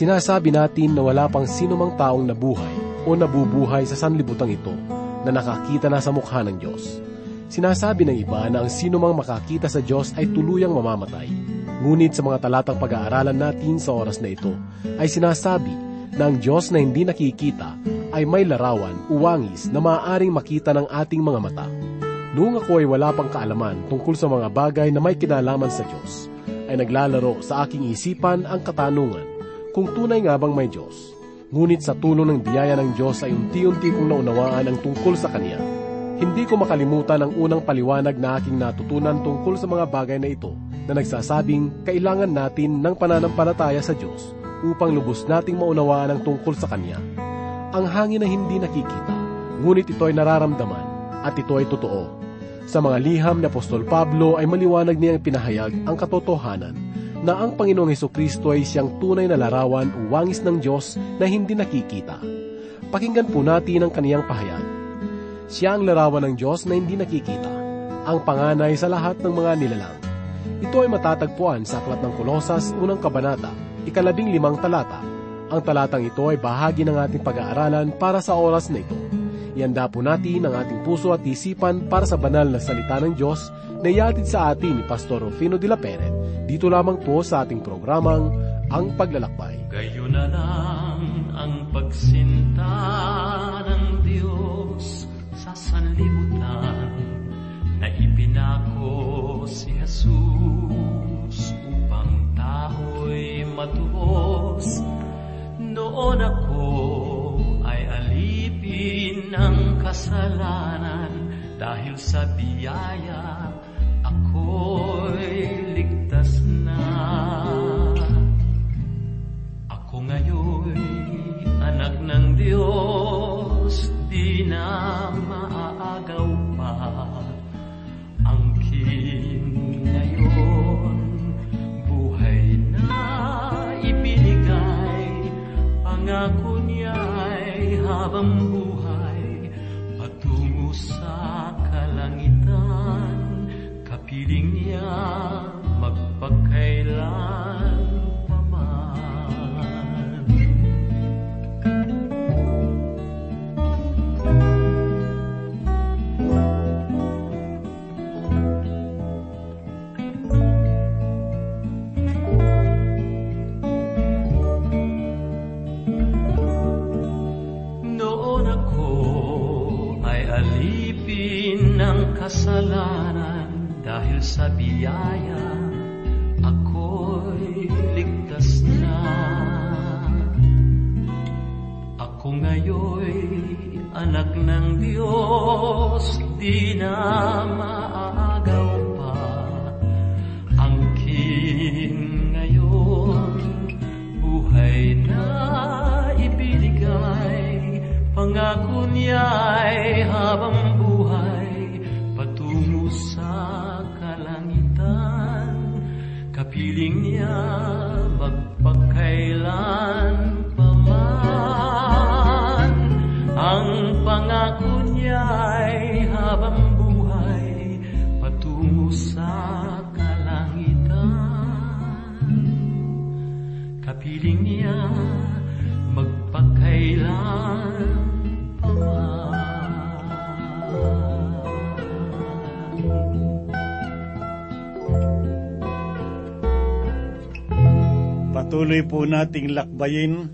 Sinasabi natin na wala pang sino mang taong nabuhay o nabubuhay sa sanlibutan ito na nakakita na sa mukha ng Diyos. Sinasabi ng iba na ang sino mang makakita sa Diyos ay tuluyang mamamatay. Ngunit sa mga talatang pag-aaralan natin sa oras na ito, ay sinasabi na ang Diyos na hindi nakikita ay may larawan, uwangis na maaaring makita ng ating mga mata. Noong ako ay wala pang kaalaman tungkol sa mga bagay na may kinalaman sa Diyos, ay naglalaro sa aking isipan ang katanungan kung tunay nga bang may Diyos. Ngunit sa tulong ng biyaya ng Diyos ay unti-unti kong naunawaan ang tungkol sa Kanya hindi ko makalimutan ang unang paliwanag na aking natutunan tungkol sa mga bagay na ito na nagsasabing kailangan natin ng pananampalataya sa Diyos upang lubos nating maunawaan ang tungkol sa Kanya. Ang hangin na hindi nakikita, ngunit ito ay nararamdaman at ito ay totoo. Sa mga liham ni Apostol Pablo ay maliwanag niyang pinahayag ang katotohanan na ang Panginoong Heso Kristo ay siyang tunay na larawan o wangis ng Diyos na hindi nakikita. Pakinggan po natin ang kaniyang pahayag. Siya ang larawan ng Diyos na hindi nakikita, ang panganay sa lahat ng mga nilalang. Ito ay matatagpuan sa Aklat ng Kolosas, unang kabanata, ikalabing limang talata. Ang talatang ito ay bahagi ng ating pag-aaralan para sa oras na ito. Ihanda po natin ang ating puso at isipan para sa banal na salita ng Diyos na iatid sa atin ni Pastor Rufino de la Peret. Dito lamang po sa ating programang Ang Paglalakbay. Gayo na lang ang pagsinta ng Diyos sa sanlibutan na ipinako si Jesus upang tao'y matuos. Noon ako ay alipin ng kasalanan dahil sa biyaya ako'y dahil sa biyaya ako'y ligtas na. Ako ngayon'y anak ng Diyos, di na Patuloy po nating lakbayin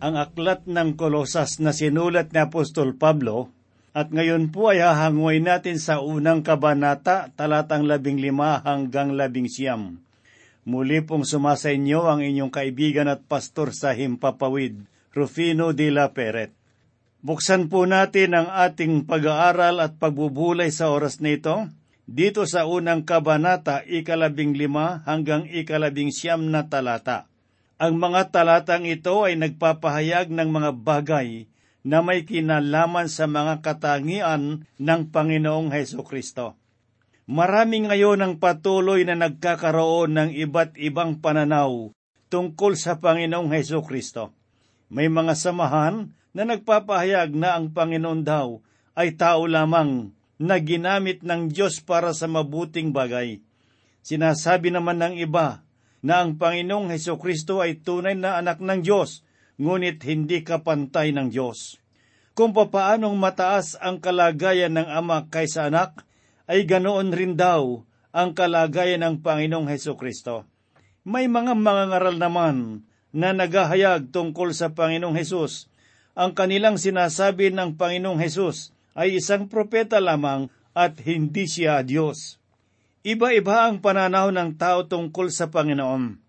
ang aklat ng Kolosas na sinulat ni Apostol Pablo at ngayon po ay hahangoy natin sa unang kabanata talatang labing lima hanggang labing siyam. Muli pong sumasa inyo ang inyong kaibigan at pastor sa Himpapawid, Rufino de la Peret. Buksan po natin ang ating pag-aaral at pagbubulay sa oras nito dito sa unang kabanata ikalabing lima hanggang ikalabing siyam na talata. Ang mga talatang ito ay nagpapahayag ng mga bagay na may kinalaman sa mga katangian ng Panginoong Heso Kristo. Marami ngayon ang patuloy na nagkakaroon ng iba't ibang pananaw tungkol sa Panginoong Heso Kristo. May mga samahan na nagpapahayag na ang Panginoon daw ay tao lamang na ginamit ng Diyos para sa mabuting bagay. Sinasabi naman ng iba na ang Panginoong Heso Kristo ay tunay na anak ng Diyos, ngunit hindi kapantay ng Diyos. Kung papaanong mataas ang kalagayan ng Ama kaysa anak, ay ganoon rin daw ang kalagayan ng Panginoong Heso Kristo. May mga mangangaral naman na nagahayag tungkol sa Panginoong Hesus. Ang kanilang sinasabi ng Panginoong Hesus ay isang propeta lamang at hindi siya Diyos. Iba-iba ang pananaw ng tao tungkol sa Panginoon.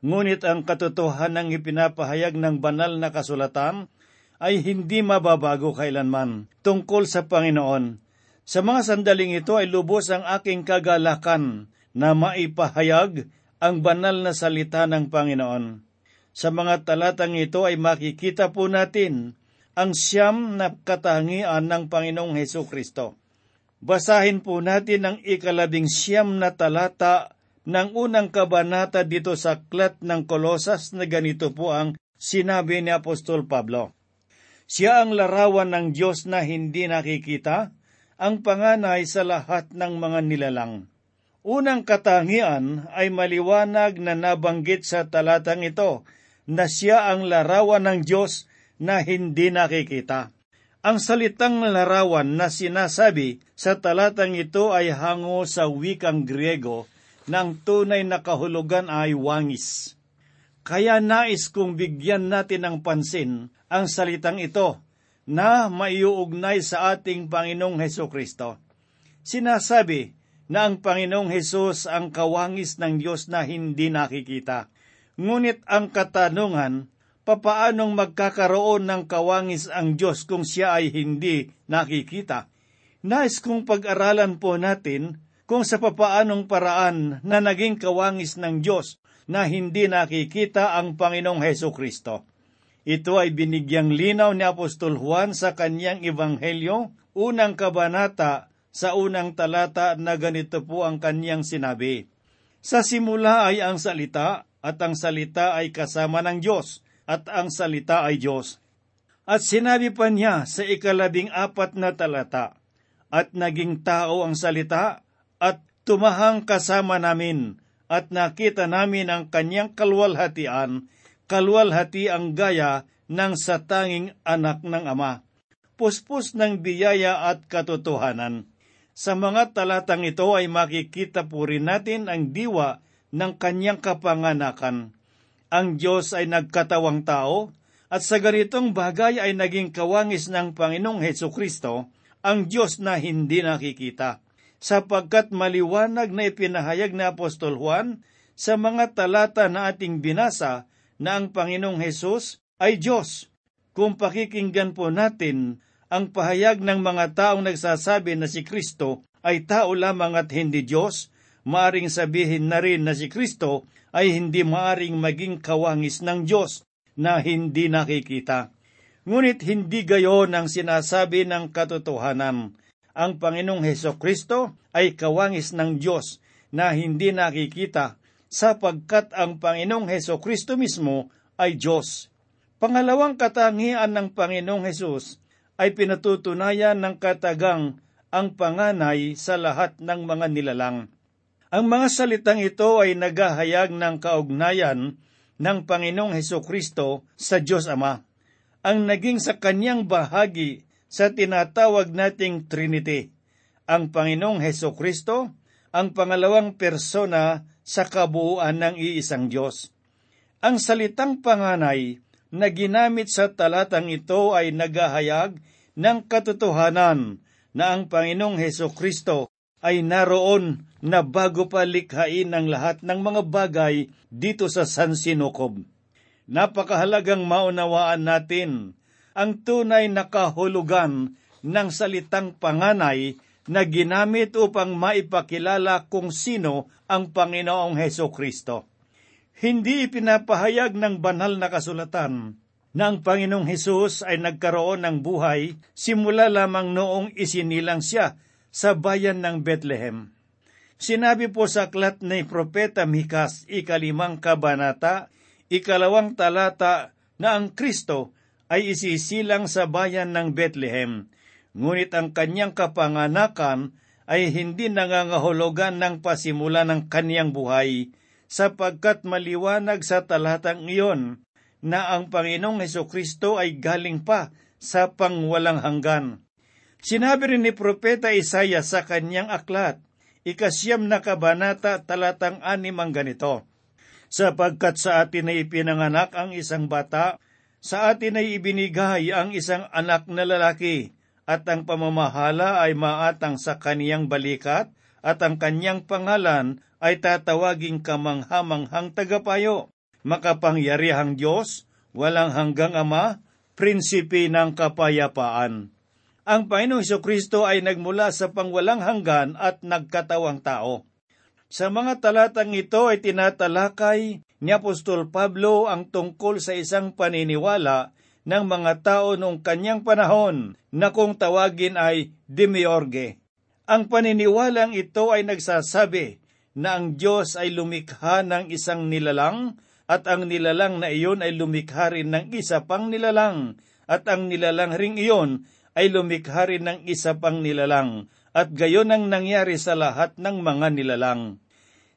Ngunit ang katotohanan ng ipinapahayag ng banal na kasulatan ay hindi mababago kailanman tungkol sa Panginoon. Sa mga sandaling ito ay lubos ang aking kagalakan na maipahayag ang banal na salita ng Panginoon. Sa mga talatang ito ay makikita po natin ang siyam na katangian ng Panginoong Heso Kristo. Basahin po natin ang ikalabing siyam na talata ng unang kabanata dito sa Aklat ng Kolosas na ganito po ang sinabi ni Apostol Pablo. Siya ang larawan ng Diyos na hindi nakikita, ang panganay sa lahat ng mga nilalang. Unang katangian ay maliwanag na nabanggit sa talatang ito na siya ang larawan ng Diyos na hindi nakikita. Ang salitang larawan na sinasabi sa talatang ito ay hango sa wikang Griego ng tunay na kahulugan ay wangis. Kaya nais kong bigyan natin ng pansin ang salitang ito na maiuugnay sa ating Panginoong Heso Kristo. Sinasabi na ang Panginoong Hesus ang kawangis ng Diyos na hindi nakikita. Ngunit ang katanungan, papaanong magkakaroon ng kawangis ang Diyos kung siya ay hindi nakikita. Nais kong pag-aralan po natin kung sa papaanong paraan na naging kawangis ng Diyos na hindi nakikita ang Panginoong Heso Kristo. Ito ay binigyang linaw ni Apostol Juan sa kanyang ebanghelyo, unang kabanata sa unang talata na ganito po ang kanyang sinabi. Sa simula ay ang salita, at ang salita ay kasama ng Diyos at ang salita ay Diyos. At sinabi pa niya sa ikalabing apat na talata, At naging tao ang salita, at tumahang kasama namin, at nakita namin ang kanyang kalwalhatian, kalwalhati ang gaya ng satanging anak ng Ama, puspos ng biyaya at katotohanan. Sa mga talatang ito ay makikita po rin natin ang diwa ng kanyang kapanganakan ang Diyos ay nagkatawang tao at sa ganitong bagay ay naging kawangis ng Panginoong Heso Kristo, ang Diyos na hindi nakikita, sapagkat maliwanag na ipinahayag ni Apostol Juan sa mga talata na ating binasa na ang Panginoong Hesus ay Diyos. Kung pakikinggan po natin ang pahayag ng mga taong nagsasabi na si Kristo ay tao lamang at hindi Diyos, maaring sabihin na rin na si Kristo ay hindi maaring maging kawangis ng Diyos na hindi nakikita. Ngunit hindi gayon ang sinasabi ng katotohanan. Ang Panginoong Heso Kristo ay kawangis ng Diyos na hindi nakikita sapagkat ang Panginoong Heso Kristo mismo ay Diyos. Pangalawang katangian ng Panginoong Hesus ay pinatutunayan ng katagang ang panganay sa lahat ng mga nilalang. Ang mga salitang ito ay naghahayag ng kaugnayan ng Panginoong Heso Kristo sa Diyos Ama, ang naging sa kanyang bahagi sa tinatawag nating Trinity, ang Panginoong Heso Kristo, ang pangalawang persona sa kabuuan ng iisang Diyos. Ang salitang panganay na ginamit sa talatang ito ay naghahayag ng katotohanan na ang Panginoong Heso Kristo ay naroon na bago pa likhain ang lahat ng mga bagay dito sa San Sinokob. Napakahalagang maunawaan natin ang tunay na kahulugan ng salitang panganay na ginamit upang maipakilala kung sino ang Panginoong Heso Kristo. Hindi ipinapahayag ng banal na kasulatan na ang Panginoong Hesus ay nagkaroon ng buhay simula lamang noong isinilang siya sa bayan ng Bethlehem. Sinabi po sa aklat ni Propeta Mikas, ikalimang kabanata, ikalawang talata, na ang Kristo ay isisilang sa bayan ng Bethlehem, ngunit ang kanyang kapanganakan ay hindi nangangahulugan ng pasimula ng kanyang buhay, sapagkat maliwanag sa talatang iyon na ang Panginoong Heso Kristo ay galing pa sa pangwalang hanggan. Sinabi rin ni Propeta Isaya sa kanyang aklat, ikasyam na kabanata talatang anim ang ganito, Sapagkat sa atin ay ipinanganak ang isang bata, sa atin ay ibinigay ang isang anak na lalaki, at ang pamamahala ay maatang sa kaniyang balikat, at ang kanyang pangalan ay tatawaging kamanghamanghang tagapayo, makapangyarihang Diyos, walang hanggang Ama, prinsipe ng kapayapaan. Ang Panginoong Kristo ay nagmula sa pangwalang hanggan at nagkatawang tao. Sa mga talatang ito ay tinatalakay ni Apostol Pablo ang tungkol sa isang paniniwala ng mga tao noong kanyang panahon na kung tawagin ay demiorge. Ang paniniwalang ito ay nagsasabi na ang Diyos ay lumikha ng isang nilalang at ang nilalang na iyon ay lumikha rin ng isa pang nilalang at ang nilalang ring iyon ay lumikha rin ng isa pang nilalang at gayon ang nangyari sa lahat ng mga nilalang.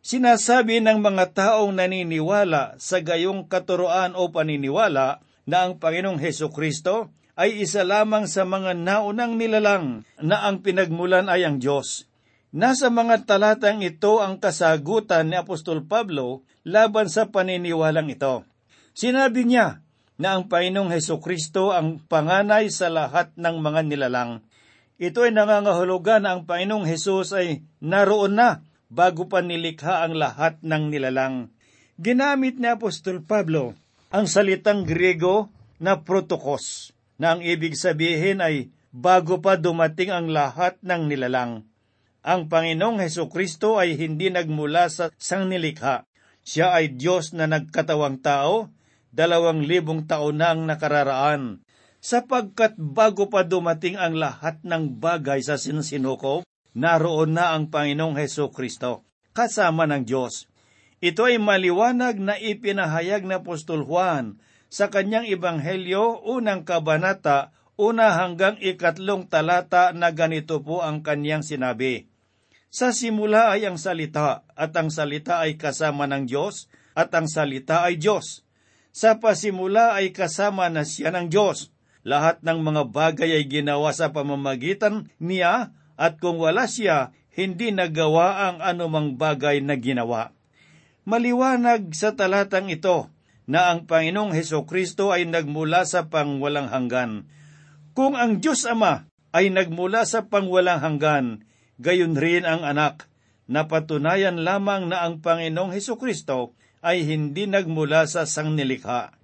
Sinasabi ng mga taong naniniwala sa gayong katuroan o paniniwala na ang Panginoong Heso Kristo ay isa lamang sa mga naunang nilalang na ang pinagmulan ay ang Diyos. Nasa mga talatang ito ang kasagutan ni Apostol Pablo laban sa paniniwalang ito. Sinabi niya na ang Panginoong Heso Kristo ang panganay sa lahat ng mga nilalang. Ito ay nangangahulugan na ang Panginoong Hesus ay naroon na bago pa nilikha ang lahat ng nilalang. Ginamit ni Apostol Pablo ang salitang Griego na protokos, na ang ibig sabihin ay bago pa dumating ang lahat ng nilalang. Ang Panginoong Heso Kristo ay hindi nagmula sa sangnilikha. Siya ay Diyos na nagkatawang tao, dalawang libong taon na ang nakararaan. Sapagkat bago pa dumating ang lahat ng bagay sa sinsinukob, naroon na ang Panginoong Heso Kristo, kasama ng Diyos. Ito ay maliwanag na ipinahayag na Apostol Juan sa kanyang Ebanghelyo, unang kabanata, una hanggang ikatlong talata na ganito po ang kanyang sinabi. Sa simula ay ang salita, at ang salita ay kasama ng Diyos, at ang salita ay Diyos. Sa pasimula ay kasama na siya ng Diyos. Lahat ng mga bagay ay ginawa sa pamamagitan niya, at kung wala siya, hindi nagawa ang anumang bagay na ginawa. Maliwanag sa talatang ito na ang Panginoong Heso Kristo ay nagmula sa pangwalang hanggan. Kung ang Diyos Ama ay nagmula sa pangwalang hanggan, gayon rin ang anak, napatunayan lamang na ang Panginoong Heso Kristo ay hindi nagmula sa sangnilikha.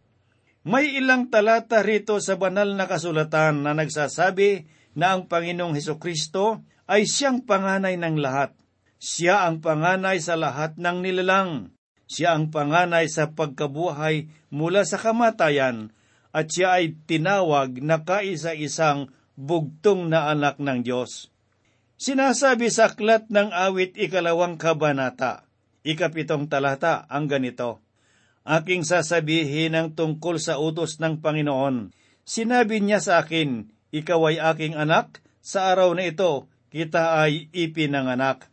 May ilang talata rito sa banal na kasulatan na nagsasabi na ang Panginoong Heso Kristo ay siyang panganay ng lahat. Siya ang panganay sa lahat ng nilalang. Siya ang panganay sa pagkabuhay mula sa kamatayan at siya ay tinawag na kaisa-isang bugtong na anak ng Diyos. Sinasabi sa aklat ng awit ikalawang kabanata, ikapitong talata ang ganito, Aking sasabihin ang tungkol sa utos ng Panginoon. Sinabi niya sa akin, Ikaw ay aking anak, sa araw na ito, kita ay ipinanganak.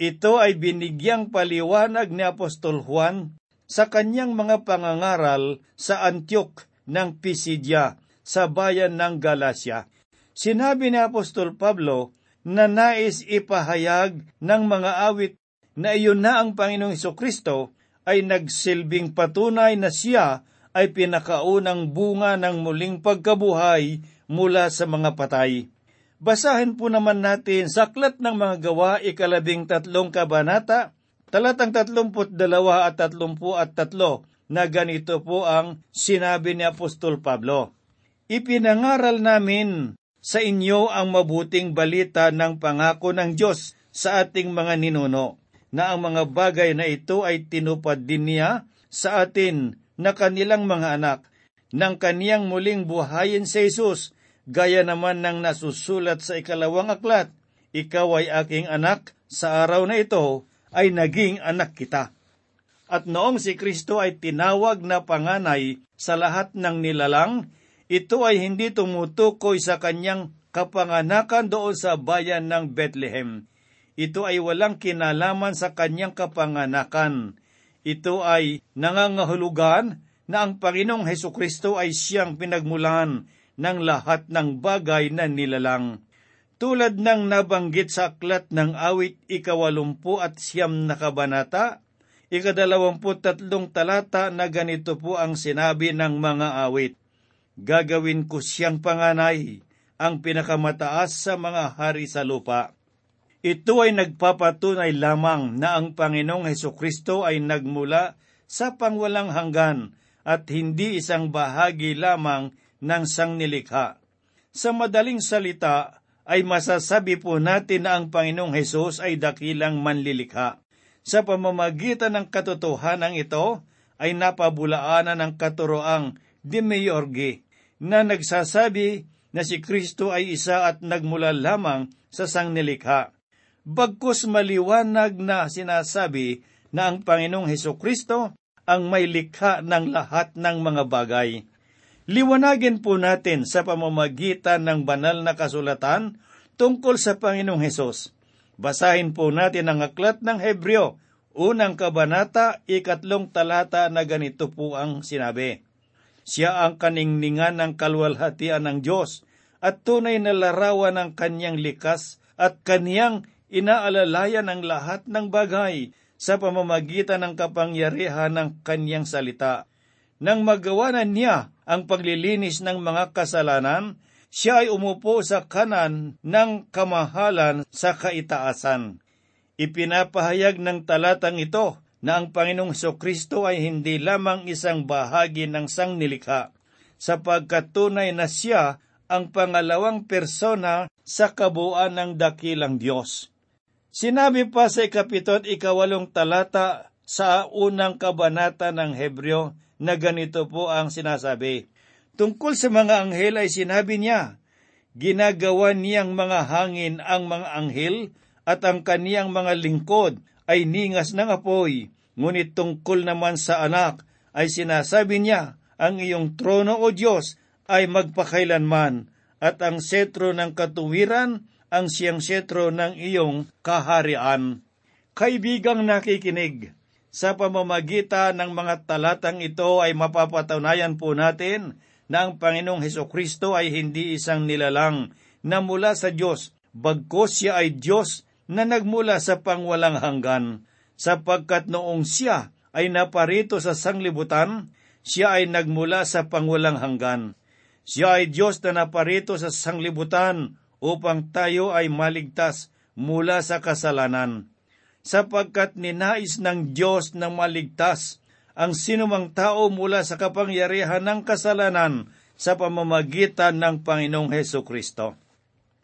Ito ay binigyang paliwanag ni Apostol Juan sa kanyang mga pangangaral sa Antioch ng Pisidia sa bayan ng Galacia. Sinabi ni Apostol Pablo na nais ipahayag ng mga awit na iyon na ang Panginoong Kristo ay nagsilbing patunay na siya ay pinakaunang bunga ng muling pagkabuhay mula sa mga patay. Basahin po naman natin sa aklat ng mga gawa ikalabing tatlong kabanata, talatang tatlumput dalawa at tatlumpu at tatlo, na ganito po ang sinabi ni Apostol Pablo. Ipinangaral namin sa inyo ang mabuting balita ng pangako ng Diyos sa ating mga ninuno na ang mga bagay na ito ay tinupad din niya sa atin na kanilang mga anak, nang kaniyang muling buhayin sa Jesus, gaya naman ng nasusulat sa ikalawang aklat, Ikaw ay aking anak, sa araw na ito ay naging anak kita. At noong si Kristo ay tinawag na panganay sa lahat ng nilalang, ito ay hindi tumutukoy sa kanyang kapanganakan doon sa bayan ng Bethlehem ito ay walang kinalaman sa kanyang kapanganakan. Ito ay nangangahulugan na ang Panginoong Heso Kristo ay siyang pinagmulan ng lahat ng bagay na nilalang. Tulad ng nabanggit sa aklat ng awit ikawalumpu at siyam na kabanata, ikadalawamput tatlong talata na ganito po ang sinabi ng mga awit. Gagawin ko siyang panganay, ang pinakamataas sa mga hari sa lupa. Ito ay nagpapatunay lamang na ang Panginoong Heso Kristo ay nagmula sa pangwalang hanggan at hindi isang bahagi lamang ng sangnilikha. Sa madaling salita, ay masasabi po natin na ang Panginoong Hesus ay dakilang manlilikha. Sa pamamagitan ng katotohanan ito, ay napabulaanan ng katuroang Demiurge na nagsasabi na si Kristo ay isa at nagmula lamang sa sangnilikha. Bagkus maliwanag na sinasabi na ang Panginoong Heso Kristo ang may likha ng lahat ng mga bagay. Liwanagin po natin sa pamamagitan ng banal na kasulatan tungkol sa Panginoong Hesus. Basahin po natin ang aklat ng Hebreo, unang kabanata, ikatlong talata na ganito po ang sinabi. Siya ang kaningningan ng kalwalhatian ng Diyos at tunay na larawan ng kanyang likas at kaniyang inaalalayan ang lahat ng bagay sa pamamagitan ng kapangyarihan ng kanyang salita. Nang magawa na niya ang paglilinis ng mga kasalanan, siya ay umupo sa kanan ng kamahalan sa kaitaasan. Ipinapahayag ng talatang ito na ang Panginoong Kristo ay hindi lamang isang bahagi ng sangnilikha, sapagkat tunay na siya ang pangalawang persona sa kabuuan ng dakilang Diyos. Sinabi pa sa ikapitot ikawalong talata sa unang kabanata ng Hebreo na ganito po ang sinasabi. Tungkol sa mga anghel ay sinabi niya, Ginagawa niyang mga hangin ang mga anghel at ang kaniyang mga lingkod ay ningas ng apoy. Ngunit tungkol naman sa anak ay sinasabi niya, ang iyong trono o Diyos ay magpakailanman at ang setro ng katuwiran ang siyang setro ng iyong kaharian. Kaibigang nakikinig, sa pamamagitan ng mga talatang ito ay mapapatunayan po natin na ang Panginoong Heso Kristo ay hindi isang nilalang na mula sa Diyos, bagkos siya ay Diyos na nagmula sa pangwalang hanggan, sapagkat noong siya ay naparito sa sanglibutan, siya ay nagmula sa pangwalang hanggan. Siya ay Diyos na naparito sa sanglibutan upang tayo ay maligtas mula sa kasalanan sapagkat ninais ng Diyos na maligtas ang sinumang tao mula sa kapangyarihan ng kasalanan sa pamamagitan ng Panginoong Heso Kristo.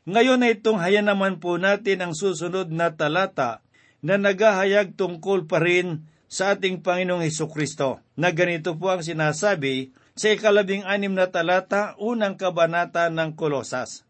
Ngayon ay tunghaya naman po natin ang susunod na talata na naghahayag tungkol pa rin sa ating Panginoong Heso Kristo, na ganito po ang sinasabi sa ikalabing anim na talata, unang kabanata ng Kolosas.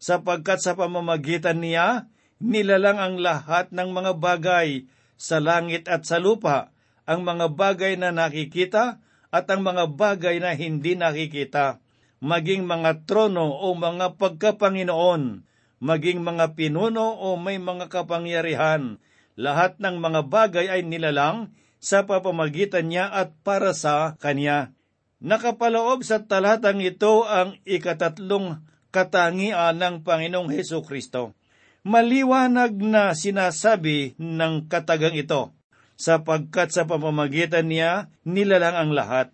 Sapagkat sa pamamagitan niya, nilalang ang lahat ng mga bagay sa langit at sa lupa, ang mga bagay na nakikita at ang mga bagay na hindi nakikita, maging mga trono o mga pagkapanginoon, maging mga pinuno o may mga kapangyarihan, lahat ng mga bagay ay nilalang sa papamagitan niya at para sa kanya. Nakapaloob sa talatang ito ang ikatatlong katangian ng Panginoong Heso Kristo maliwanag na sinasabi ng katagang ito, sapagkat sa pamamagitan niya nilalang ang lahat.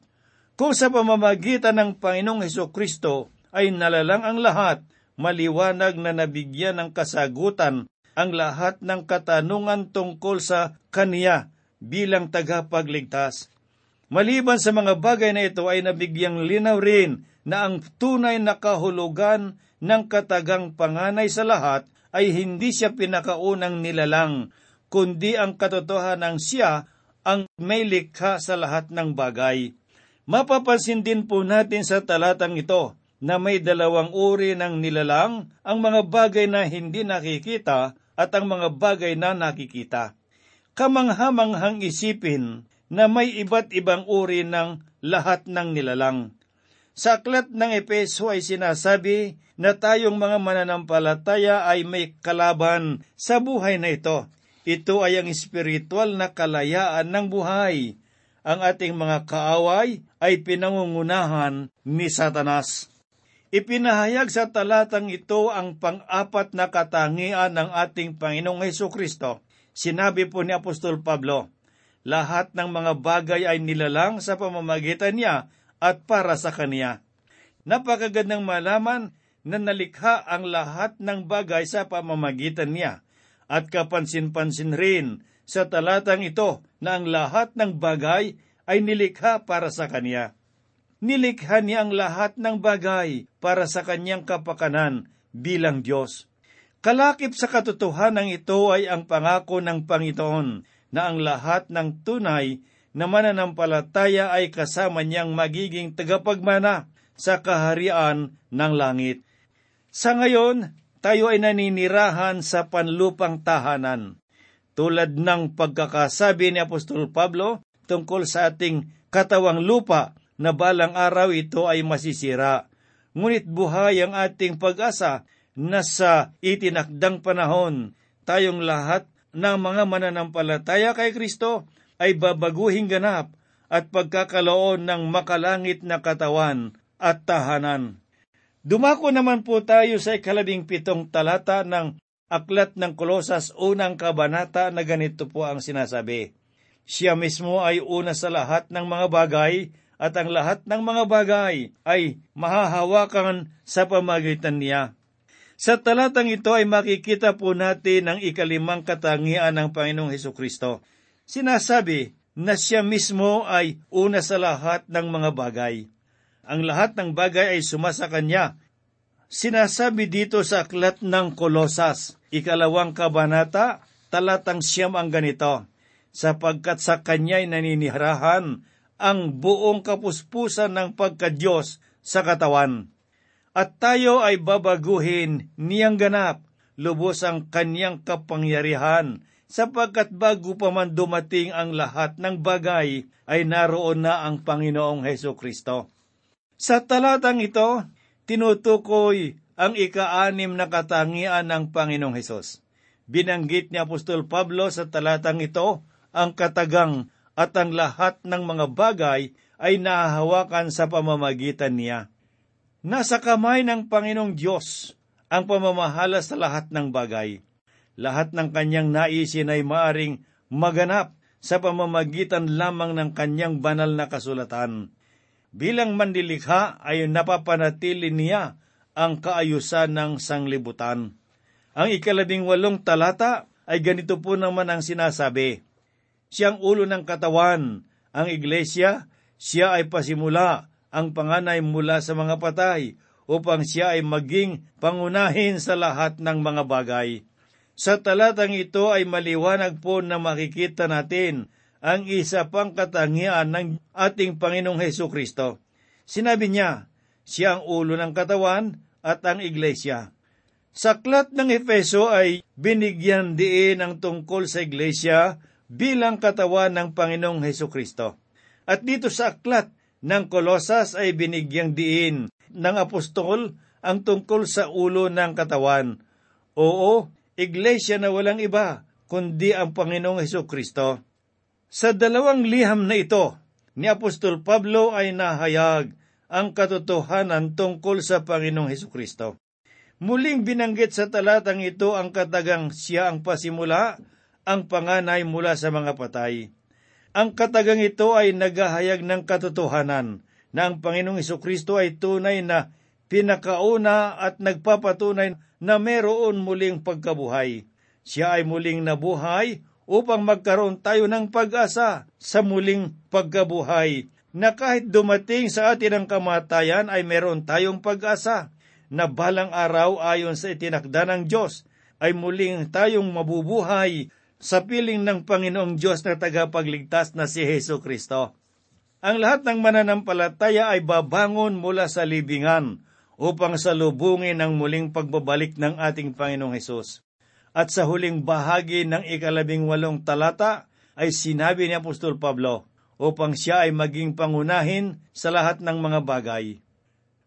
Kung sa pamamagitan ng Panginoong Heso Kristo ay nalalang ang lahat, maliwanag na nabigyan ng kasagutan ang lahat ng katanungan tungkol sa Kaniya bilang tagapagligtas. Maliban sa mga bagay na ito ay nabigyang linaw rin na ang tunay na kahulugan ng katagang panganay sa lahat ay hindi siya pinakaunang nilalang, kundi ang katotohanan siya ang may likha sa lahat ng bagay. Mapapansin din po natin sa talatang ito na may dalawang uri ng nilalang, ang mga bagay na hindi nakikita at ang mga bagay na nakikita. Kamanghamanghang isipin na may iba't ibang uri ng lahat ng nilalang. Sa aklat ng Epeso ay sinasabi na tayong mga mananampalataya ay may kalaban sa buhay na ito. Ito ay ang espiritual na kalayaan ng buhay. Ang ating mga kaaway ay pinangungunahan ni Satanas. Ipinahayag sa talatang ito ang pang-apat na katangian ng ating Panginoong Heso Kristo. Sinabi po ni Apostol Pablo, lahat ng mga bagay ay nilalang sa pamamagitan niya at para sa kaniya. Napakagandang malaman na nalikha ang lahat ng bagay sa pamamagitan niya at kapansin-pansin rin sa talatang ito na ang lahat ng bagay ay nilikha para sa kaniya. Nilikha niya ang lahat ng bagay para sa kanyang kapakanan bilang Diyos. Kalakip sa katotohanan ito ay ang pangako ng Panginoon na ang lahat ng tunay na mananampalataya ay kasama niyang magiging tagapagmana sa kaharian ng langit. Sa ngayon, tayo ay naninirahan sa panlupang tahanan. Tulad ng pagkakasabi ni Apostol Pablo tungkol sa ating katawang lupa na balang araw ito ay masisira. Ngunit buhay ang ating pag-asa na sa itinakdang panahon, tayong lahat ng mga mananampalataya kay Kristo ay babaguhing ganap at pagkakaloon ng makalangit na katawan at tahanan. Dumako naman po tayo sa ikalabing pitong talata ng Aklat ng Kolosas unang kabanata na ganito po ang sinasabi. Siya mismo ay una sa lahat ng mga bagay at ang lahat ng mga bagay ay mahahawakan sa pamagitan niya. Sa talatang ito ay makikita po natin ang ikalimang katangian ng Panginoong Heso Kristo. Sinasabi na siya mismo ay una sa lahat ng mga bagay. Ang lahat ng bagay ay sumasa kanya. Sinasabi dito sa aklat ng Kolosas, ikalawang kabanata, talatang siyam ang ganito, sapagkat sa kanya'y naniniharahan ang buong kapuspusan ng pagkadyos sa katawan. At tayo ay babaguhin niyang ganap, lubos ang kanyang kapangyarihan, sapagkat bago pa man dumating ang lahat ng bagay, ay naroon na ang Panginoong Heso Kristo. Sa talatang ito, tinutukoy ang ika-anim na katangian ng Panginoong Hesus. Binanggit ni Apostol Pablo sa talatang ito ang katagang at ang lahat ng mga bagay ay nahahawakan sa pamamagitan niya. Nasa kamay ng Panginoong Diyos ang pamamahala sa lahat ng bagay. Lahat ng kanyang naisin ay maaring maganap sa pamamagitan lamang ng kanyang banal na kasulatan. Bilang mandilikha ay napapanatili niya ang kaayusan ng sanglibutan. Ang ikalabing walong talata ay ganito po naman ang sinasabi. Siyang ulo ng katawan, ang iglesia, siya ay pasimula, ang panganay mula sa mga patay, upang siya ay maging pangunahin sa lahat ng mga bagay. Sa talatang ito ay maliwanag po na makikita natin ang isa pang katangian ng ating Panginoong Heso Kristo. Sinabi niya, siya ang ulo ng katawan at ang iglesia. Sa aklat ng Efeso ay binigyan diin ang tungkol sa iglesia bilang katawan ng Panginoong Heso Kristo. At dito sa aklat ng Kolosas ay binigyang diin ng apostol ang tungkol sa ulo ng katawan. Oo, iglesia na walang iba kundi ang Panginoong Heso Kristo. Sa dalawang liham na ito, ni Apostol Pablo ay nahayag ang katotohanan tungkol sa Panginoong Heso Kristo. Muling binanggit sa talatang ito ang katagang siya ang pasimula, ang panganay mula sa mga patay. Ang katagang ito ay naghahayag ng katotohanan na ang Panginoong Kristo ay tunay na pinakauna at nagpapatunay na meron muling pagkabuhay. Siya ay muling nabuhay upang magkaroon tayo ng pag-asa sa muling pagkabuhay na kahit dumating sa atin ang kamatayan ay meron tayong pag-asa na balang araw ayon sa itinakda ng Diyos ay muling tayong mabubuhay sa piling ng Panginoong Diyos na tagapagligtas na si Heso Kristo. Ang lahat ng mananampalataya ay babangon mula sa libingan upang salubungin ang muling pagbabalik ng ating Panginoong Hesus. At sa huling bahagi ng ikalabing walong talata ay sinabi ni Apostol Pablo upang siya ay maging pangunahin sa lahat ng mga bagay.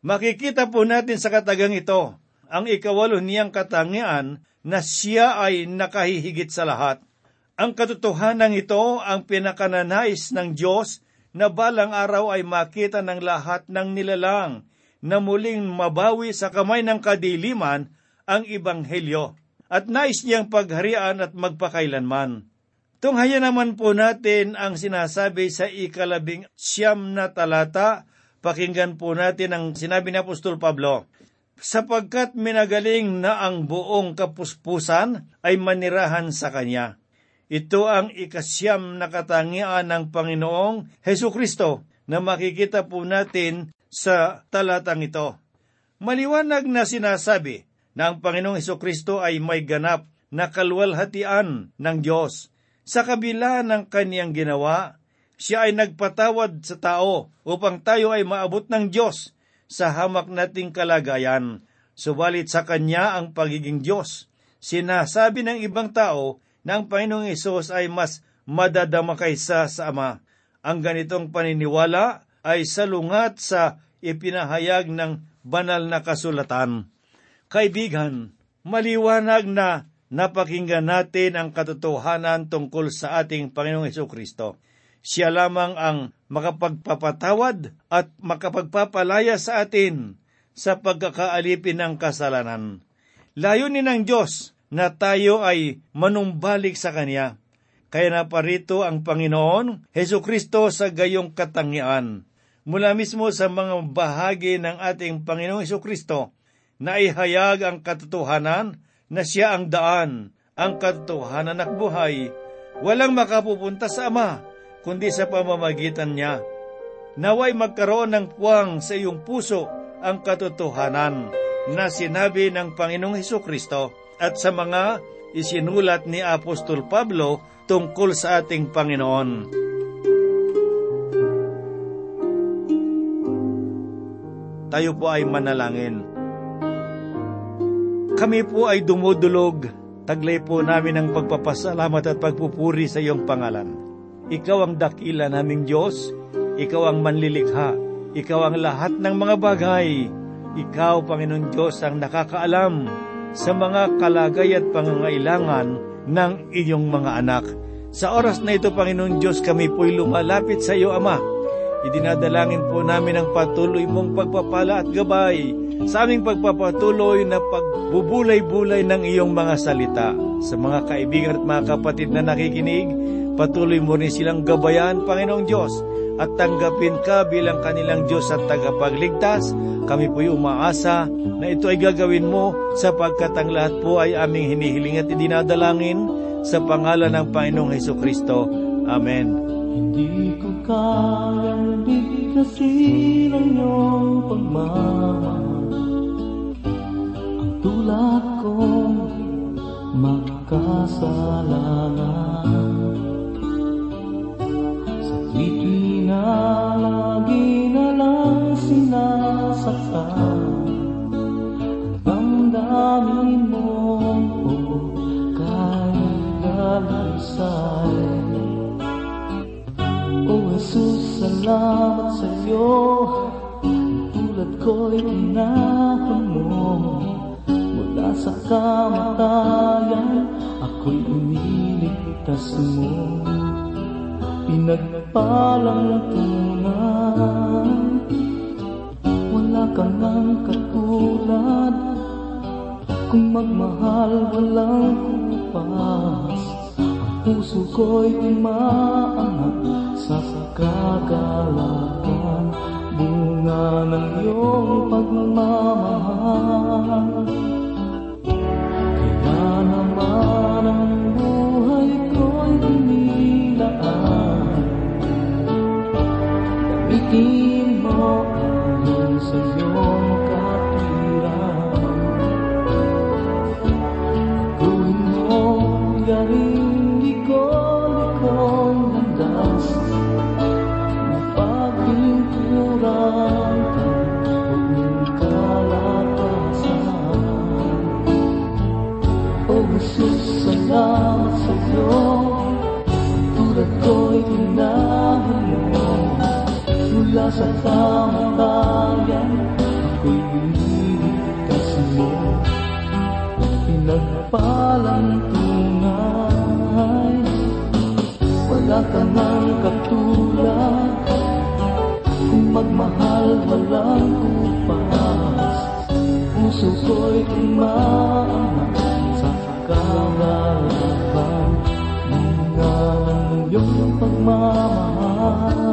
Makikita po natin sa katagang ito ang ikawalo niyang katangian na siya ay nakahihigit sa lahat. Ang katotohanan ito ang pinakananais ng Diyos na balang araw ay makita ng lahat ng nilalang na muling mabawi sa kamay ng kadiliman ang Ibanghelyo at nais niyang pagharian at magpakailanman. Tunghaya naman po natin ang sinasabi sa ikalabing siyam na talata. Pakinggan po natin ang sinabi ni Apostol Pablo sapagkat minagaling na ang buong kapuspusan ay manirahan sa Kanya. Ito ang ikasyam na katangian ng Panginoong Heso Kristo na makikita po natin sa talatang ito. Maliwanag na sinasabi na ang Panginoong Heso Kristo ay may ganap na kalwalhatian ng Diyos. Sa kabila ng kaniyang ginawa, siya ay nagpatawad sa tao upang tayo ay maabot ng Diyos sa hamak nating kalagayan. Subalit sa Kanya ang pagiging Diyos. Sinasabi ng ibang tao na ang Panginoong Isos ay mas madadama kaysa sa Ama. Ang ganitong paniniwala ay salungat sa ipinahayag ng banal na kasulatan. Kaibigan, maliwanag na napakinggan natin ang katotohanan tungkol sa ating Panginoong Heso Kristo. Siya lamang ang makapagpapatawad at makapagpapalaya sa atin sa pagkakaalipin ng kasalanan. Layunin ng Diyos na tayo ay manumbalik sa Kanya. Kaya na parito ang Panginoon, Heso Kristo sa gayong katangian. Mula mismo sa mga bahagi ng ating Panginoong Kristo, na ihayag ang katotohanan na siya ang daan, ang katotohanan at buhay. Walang makapupunta sa Ama, kundi sa pamamagitan niya. Naway magkaroon ng puwang sa iyong puso ang katotohanan na sinabi ng Panginoong Heso Kristo at sa mga isinulat ni Apostol Pablo tungkol sa ating Panginoon. Tayo po ay manalangin. Kami po ay dumudulog, taglay po namin ang pagpapasalamat at pagpupuri sa iyong pangalan. Ikaw ang dakila naming Diyos, ikaw ang manlilikha, ikaw ang lahat ng mga bagay. Ikaw, Panginoon Diyos, ang nakakaalam sa mga kalagay at pangangailangan ng iyong mga anak. Sa oras na ito, Panginoon Diyos, kami po'y lumalapit sa iyo, Ama. Idinadalangin po namin ang patuloy mong pagpapala at gabay sa aming pagpapatuloy na pagbubulay-bulay ng iyong mga salita. Sa mga kaibigan at mga kapatid na nakikinig, patuloy mo rin silang gabayan, Panginoong Diyos, at tanggapin ka bilang kanilang Diyos at tagapagligtas. Kami po'y umaasa na ito ay gagawin mo sapagkat ang lahat po ay aming hinihiling at idinadalangin sa pangalan ng Panginoong Heso Kristo. Amen. Hindi ko kayang bigkasin ang iyong pagmamahal. Ang tulad kong makasalanan Sa tuwid na lagi na lang sinasaktan. Ang damdamin mo oh, kahit dalisay salamat sa iyo Tulad ko'y tinahon mo. Mula sa kamatayan Ako'y iniligtas mo. Pinagpalang tunay Wala kang nang katulad. Kung magmahal walang kupas. Puso ko'y umaangat sa kagalakan Bunga ng iyong pagmamahal. Kaya naman ang Mula sa kamatayan Ako'y iniligtas mo. Pinagpalang tunay wala ka nang katulad. Kung magmahal walang upas Puso ko'y umaangat sa Nungalan ng iyong pagmamahal